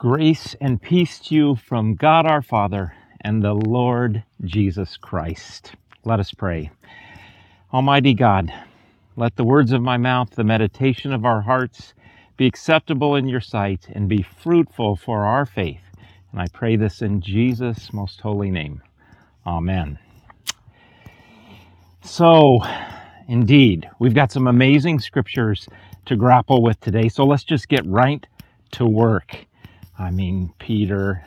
Grace and peace to you from God our Father and the Lord Jesus Christ. Let us pray. Almighty God, let the words of my mouth, the meditation of our hearts be acceptable in your sight and be fruitful for our faith. And I pray this in Jesus' most holy name. Amen. So, indeed, we've got some amazing scriptures to grapple with today. So let's just get right to work. I mean, Peter,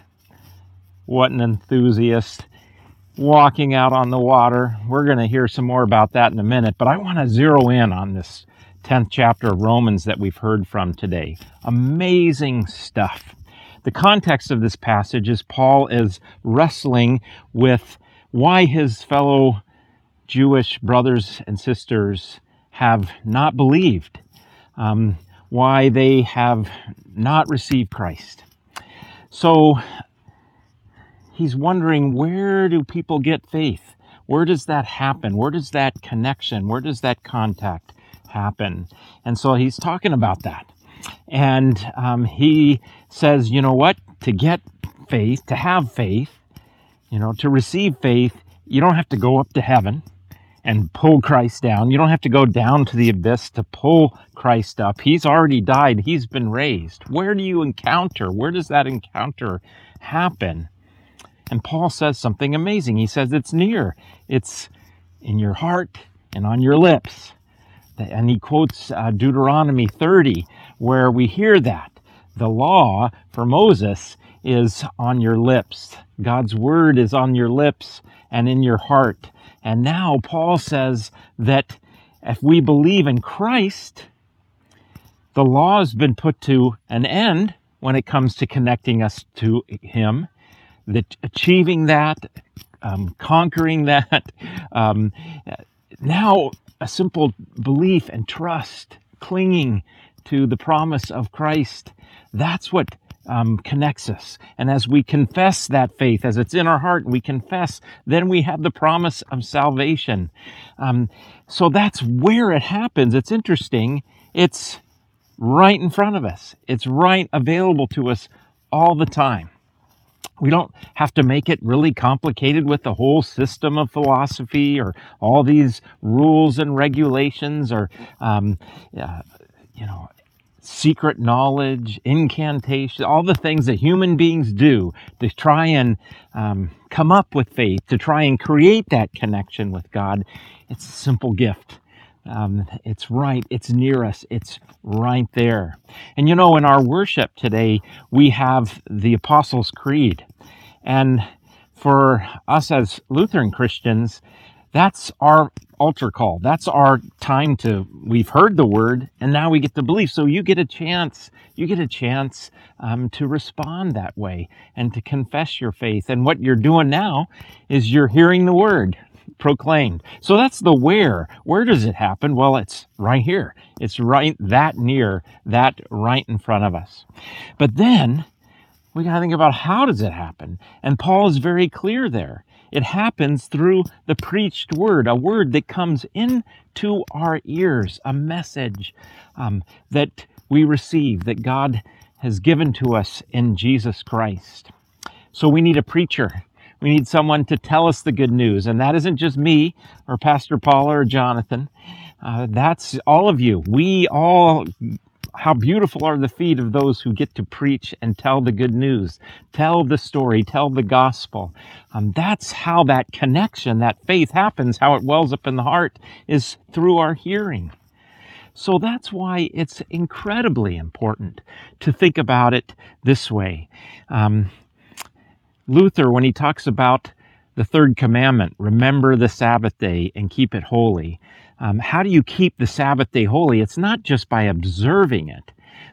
what an enthusiast walking out on the water. We're going to hear some more about that in a minute, but I want to zero in on this 10th chapter of Romans that we've heard from today. Amazing stuff. The context of this passage is Paul is wrestling with why his fellow Jewish brothers and sisters have not believed, um, why they have not received Christ. So he's wondering where do people get faith? Where does that happen? Where does that connection, where does that contact happen? And so he's talking about that. And um, he says, you know what? To get faith, to have faith, you know, to receive faith, you don't have to go up to heaven and pull Christ down. You don't have to go down to the abyss to pull Christ up. He's already died. He's been raised. Where do you encounter? Where does that encounter happen? And Paul says something amazing. He says it's near. It's in your heart and on your lips. And he quotes uh, Deuteronomy 30, where we hear that. The law for Moses is on your lips. God's word is on your lips and in your heart. And now Paul says that if we believe in Christ, the law has been put to an end when it comes to connecting us to Him, that achieving that, um, conquering that. Um, now, a simple belief and trust, clinging to the promise of Christ. That's what um, connects us. And as we confess that faith, as it's in our heart, we confess, then we have the promise of salvation. Um, so that's where it happens. It's interesting. It's right in front of us. It's right available to us all the time. We don't have to make it really complicated with the whole system of philosophy or all these rules and regulations or, um, uh, you know, secret knowledge, incantation, all the things that human beings do to try and um, come up with faith, to try and create that connection with God. It's a simple gift. Um, it's right. It's near us. It's right there. And you know, in our worship today, we have the Apostles' Creed. And for us as Lutheran Christians, that's our altar call. That's our time to, we've heard the word and now we get to believe. So you get a chance, you get a chance um, to respond that way and to confess your faith. And what you're doing now is you're hearing the word proclaimed. So that's the where. Where does it happen? Well, it's right here. It's right that near, that right in front of us. But then we got to think about how does it happen? And Paul is very clear there. It happens through the preached word, a word that comes into our ears, a message um, that we receive, that God has given to us in Jesus Christ. So we need a preacher. We need someone to tell us the good news. And that isn't just me or Pastor Paula or Jonathan. Uh, that's all of you. We all how beautiful are the feet of those who get to preach and tell the good news, tell the story, tell the gospel. Um, that's how that connection, that faith happens, how it wells up in the heart is through our hearing. So that's why it's incredibly important to think about it this way. Um, Luther, when he talks about the third commandment, remember the Sabbath day and keep it holy, um, how do you keep the Sabbath day holy? It's not just by observing it.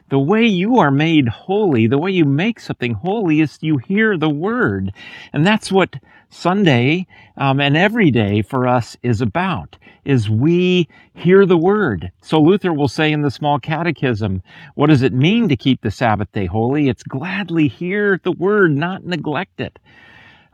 The way you are made holy, the way you make something holy is you hear the word. And that's what Sunday um, and every day for us is about, is we hear the word. So Luther will say in the small catechism, what does it mean to keep the Sabbath day holy? It's gladly hear the word, not neglect it.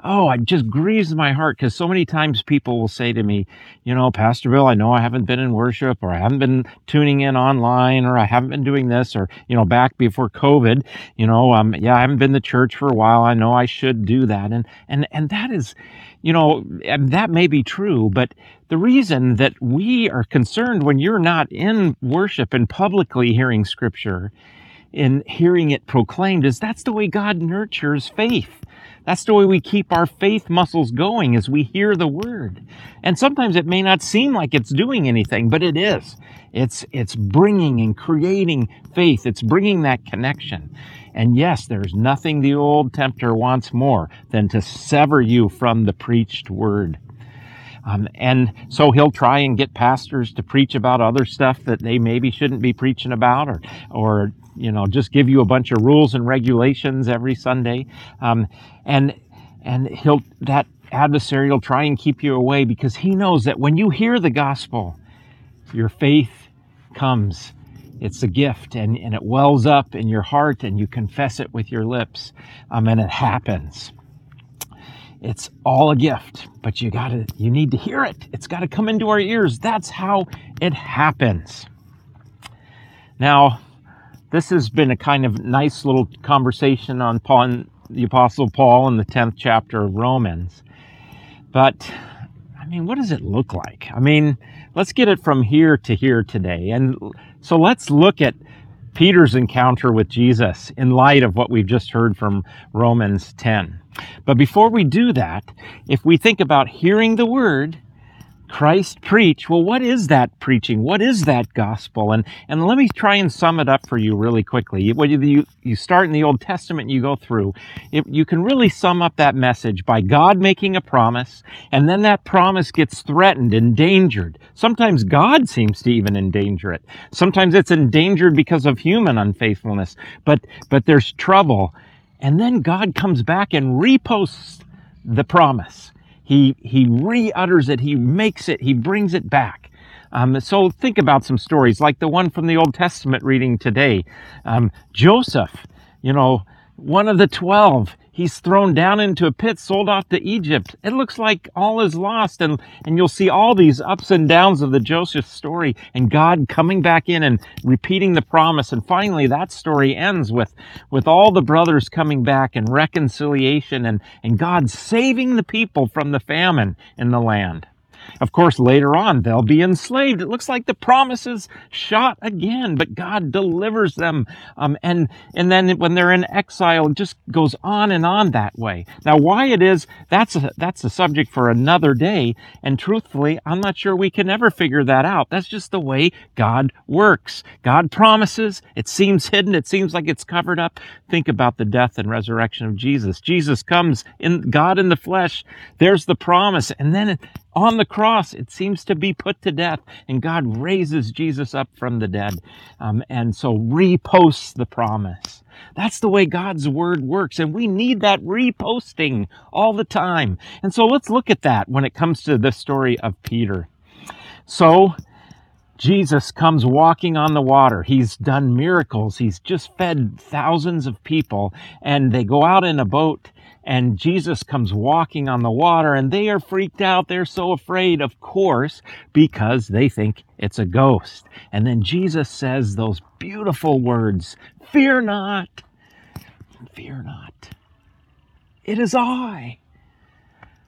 Oh, it just grieves my heart because so many times people will say to me, you know, Pastor Bill, I know I haven't been in worship or I haven't been tuning in online or I haven't been doing this or, you know, back before COVID, you know, um, yeah, I haven't been to church for a while. I know I should do that. And, and, and that is, you know, that may be true, but the reason that we are concerned when you're not in worship and publicly hearing scripture in hearing it proclaimed is that's the way God nurtures faith. That's the way we keep our faith muscles going as we hear the word. And sometimes it may not seem like it's doing anything, but it is. It's, it's bringing and creating faith. It's bringing that connection. And yes, there's nothing the old tempter wants more than to sever you from the preached word. Um, and so he'll try and get pastors to preach about other stuff that they maybe shouldn't be preaching about or, or you know, just give you a bunch of rules and regulations every Sunday. Um, and, and he'll, that adversary will try and keep you away because he knows that when you hear the gospel, your faith comes. It's a gift and, and it wells up in your heart and you confess it with your lips. Um, and it happens. It's all a gift, but you gotta, you need to hear it. It's gotta come into our ears. That's how it happens. Now, this has been a kind of nice little conversation on Paul, the Apostle Paul in the 10th chapter of Romans. But, I mean, what does it look like? I mean, let's get it from here to here today. And so let's look at Peter's encounter with Jesus in light of what we've just heard from Romans 10. But before we do that, if we think about hearing the word, Christ preach. Well, what is that preaching? What is that gospel? And, and let me try and sum it up for you really quickly. When you, you start in the Old Testament, you go through, it, you can really sum up that message by God making a promise, and then that promise gets threatened, endangered. Sometimes God seems to even endanger it. Sometimes it's endangered because of human unfaithfulness, but, but there's trouble. And then God comes back and reposts the promise. He, he re-utters it. He makes it. He brings it back. Um, so think about some stories like the one from the Old Testament reading today. Um, Joseph, you know, one of the twelve, he's thrown down into a pit, sold off to Egypt. It looks like all is lost. And, and you'll see all these ups and downs of the Joseph story and God coming back in and repeating the promise. And finally, that story ends with, with all the brothers coming back and reconciliation and, and God saving the people from the famine in the land. Of course, later on, they'll be enslaved. It looks like the promise is shot again, but God delivers them. Um, and, and then when they're in exile, it just goes on and on that way. Now, why it is, that's a, that's a subject for another day. And truthfully, I'm not sure we can ever figure that out. That's just the way God works. God promises. It seems hidden. It seems like it's covered up. Think about the death and resurrection of Jesus. Jesus comes in God in the flesh. There's the promise. And then on the cross, it seems to be put to death, and God raises Jesus up from the dead, um, and so reposts the promise. That's the way God's word works, and we need that reposting all the time. And so let's look at that when it comes to the story of Peter. So, Jesus comes walking on the water. He's done miracles. He's just fed thousands of people, and they go out in a boat and Jesus comes walking on the water and they are freaked out. They're so afraid, of course, because they think it's a ghost. And then Jesus says those beautiful words, fear not, fear not. It is I.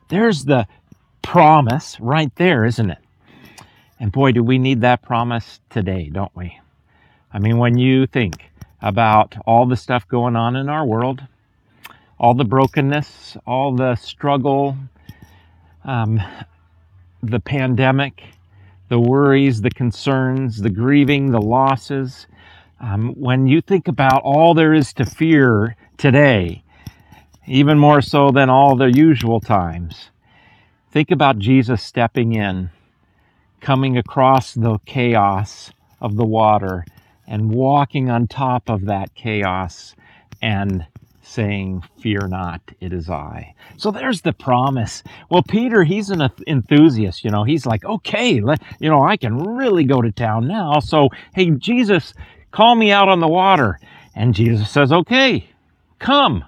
There's the promise right there, isn't it? And boy, do we need that promise today, don't we? I mean, when you think about all the stuff going on in our world, all the brokenness, all the struggle, um, the pandemic, the worries, the concerns, the grieving, the losses. Um, when you think about all there is to fear today, even more so than all the usual times, think about Jesus stepping in, coming across the chaos of the water and walking on top of that chaos and saying, Fear not, it is I. So there's the promise. Well, Peter, he's an enthusiast, you know, he's like, okay, let, you know, I can really go to town now. So, hey, Jesus, call me out on the water. And Jesus says, okay, come.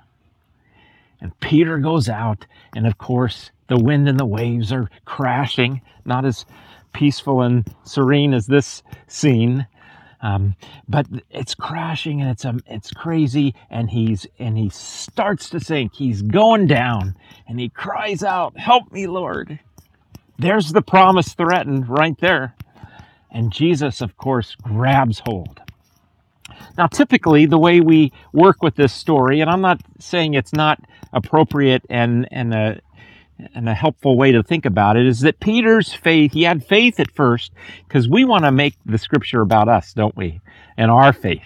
And Peter goes out, and of course, the wind and the waves are crashing, not as peaceful and serene as this scene. Um, but it's crashing and it's um, it's crazy. And he's and he starts to sink. He's going down. And he cries out help me lord. There's the promise threatened right there. And jesus of course grabs hold. Now typically the way we work with this story and i'm not saying it's not appropriate and and a and a helpful way to think about it is that Peter's faith, he had faith at first because we want to make the scripture about us, don't we? And our faith.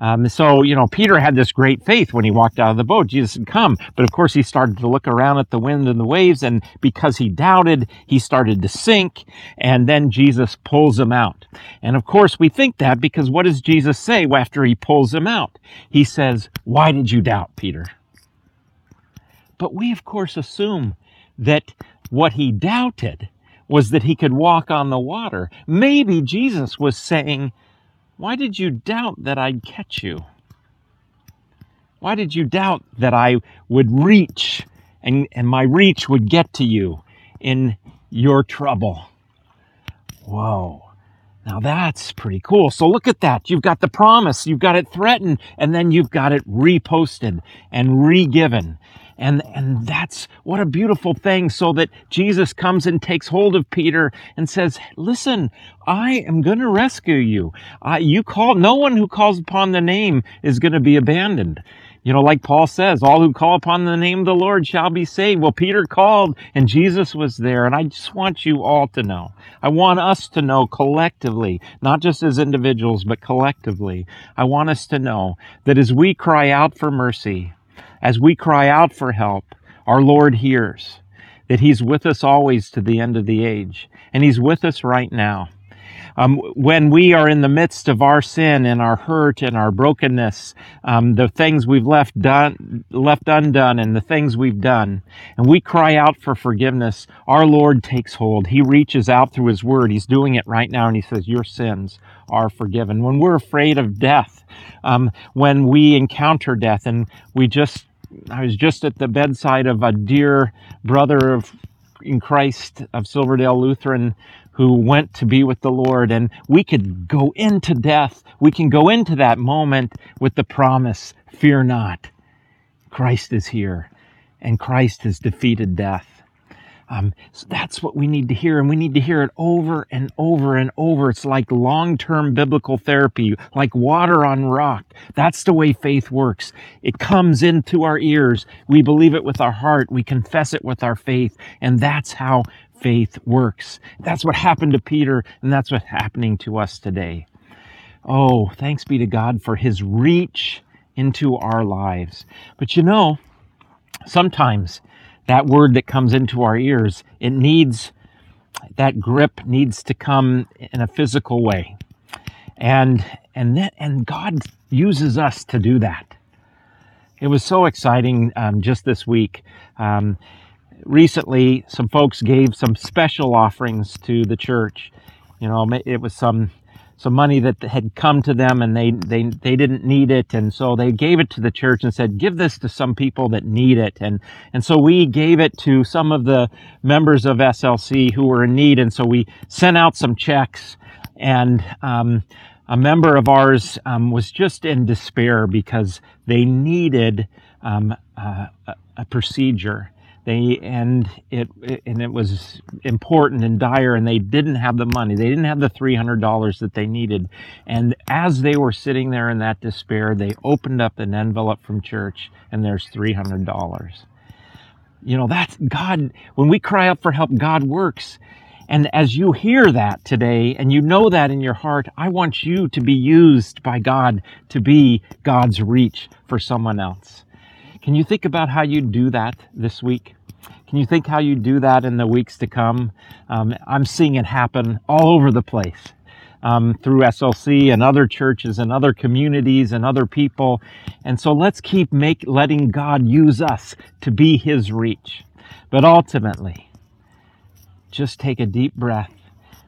Um, so, you know, Peter had this great faith when he walked out of the boat. Jesus had come. But of course, he started to look around at the wind and the waves. And because he doubted, he started to sink. And then Jesus pulls him out. And of course, we think that because what does Jesus say after he pulls him out? He says, Why did you doubt, Peter? But we, of course, assume that what he doubted was that he could walk on the water. Maybe Jesus was saying, Why did you doubt that I'd catch you? Why did you doubt that I would reach and, and my reach would get to you in your trouble? Whoa. Now that's pretty cool. So look at that. You've got the promise, you've got it threatened, and then you've got it reposted and re-given. And, and that's what a beautiful thing. So that Jesus comes and takes hold of Peter and says, listen, I am going to rescue you. Uh, you call, no one who calls upon the name is going to be abandoned. You know, like Paul says, all who call upon the name of the Lord shall be saved. Well, Peter called and Jesus was there. And I just want you all to know. I want us to know collectively, not just as individuals, but collectively. I want us to know that as we cry out for mercy, as we cry out for help, our Lord hears, that He's with us always to the end of the age. And He's with us right now. Um, when we are in the midst of our sin and our hurt and our brokenness, um, the things we've left done, left undone, and the things we've done, and we cry out for forgiveness, our Lord takes hold. He reaches out through His Word. He's doing it right now, and He says, "Your sins are forgiven." When we're afraid of death, um, when we encounter death, and we just I was just at the bedside of a dear brother of in Christ of Silverdale Lutheran who went to be with the Lord. And we could go into death. We can go into that moment with the promise, fear not. Christ is here and Christ has defeated death. Um, so that's what we need to hear, and we need to hear it over and over and over. It's like long term biblical therapy, like water on rock. That's the way faith works. It comes into our ears. We believe it with our heart. We confess it with our faith, and that's how faith works. That's what happened to Peter, and that's what's happening to us today. Oh, thanks be to God for his reach into our lives. But you know, sometimes that word that comes into our ears, it needs, that grip needs to come in a physical way. And, and that, and God uses us to do that. It was so exciting um, just this week. Um, recently, some folks gave some special offerings to the church. You know, it was some some money that had come to them and they, they, they didn't need it. And so they gave it to the church and said, give this to some people that need it. And, and so we gave it to some of the members of SLC who were in need. And so we sent out some checks and, um, a member of ours um, was just in despair because they needed um, uh, a procedure they and it and it was important and dire and they didn't have the money. They didn't have the $300 that they needed. And as they were sitting there in that despair they opened up an envelope from church and there's $300 you know that's god. When we cry out for help god works. And as you hear that today and you know that in your heart, I want you to be used by God to be God's reach for someone else. Can you think about how you do that this week? Can you think how you do that in the weeks to come? Um, I'm seeing it happen all over the place. Um, through SLC and other churches and other communities and other people. And so let's keep make, letting God use us to be his reach. But ultimately, just take a deep breath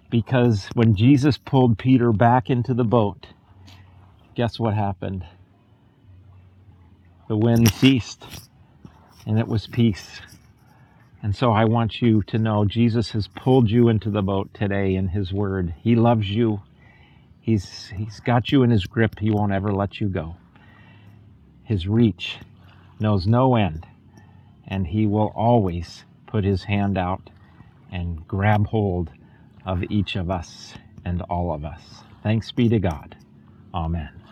because when Jesus pulled Peter back into the boat, guess what happened? The wind ceased and it was peace. And so I want you to know Jesus has pulled you into the boat today in his word. He loves you. He's he's got you in his grip. He won't ever let you go. His reach knows no end, and he will always put his hand out and grab hold of each of us and all of us. Thanks be to God. Amen.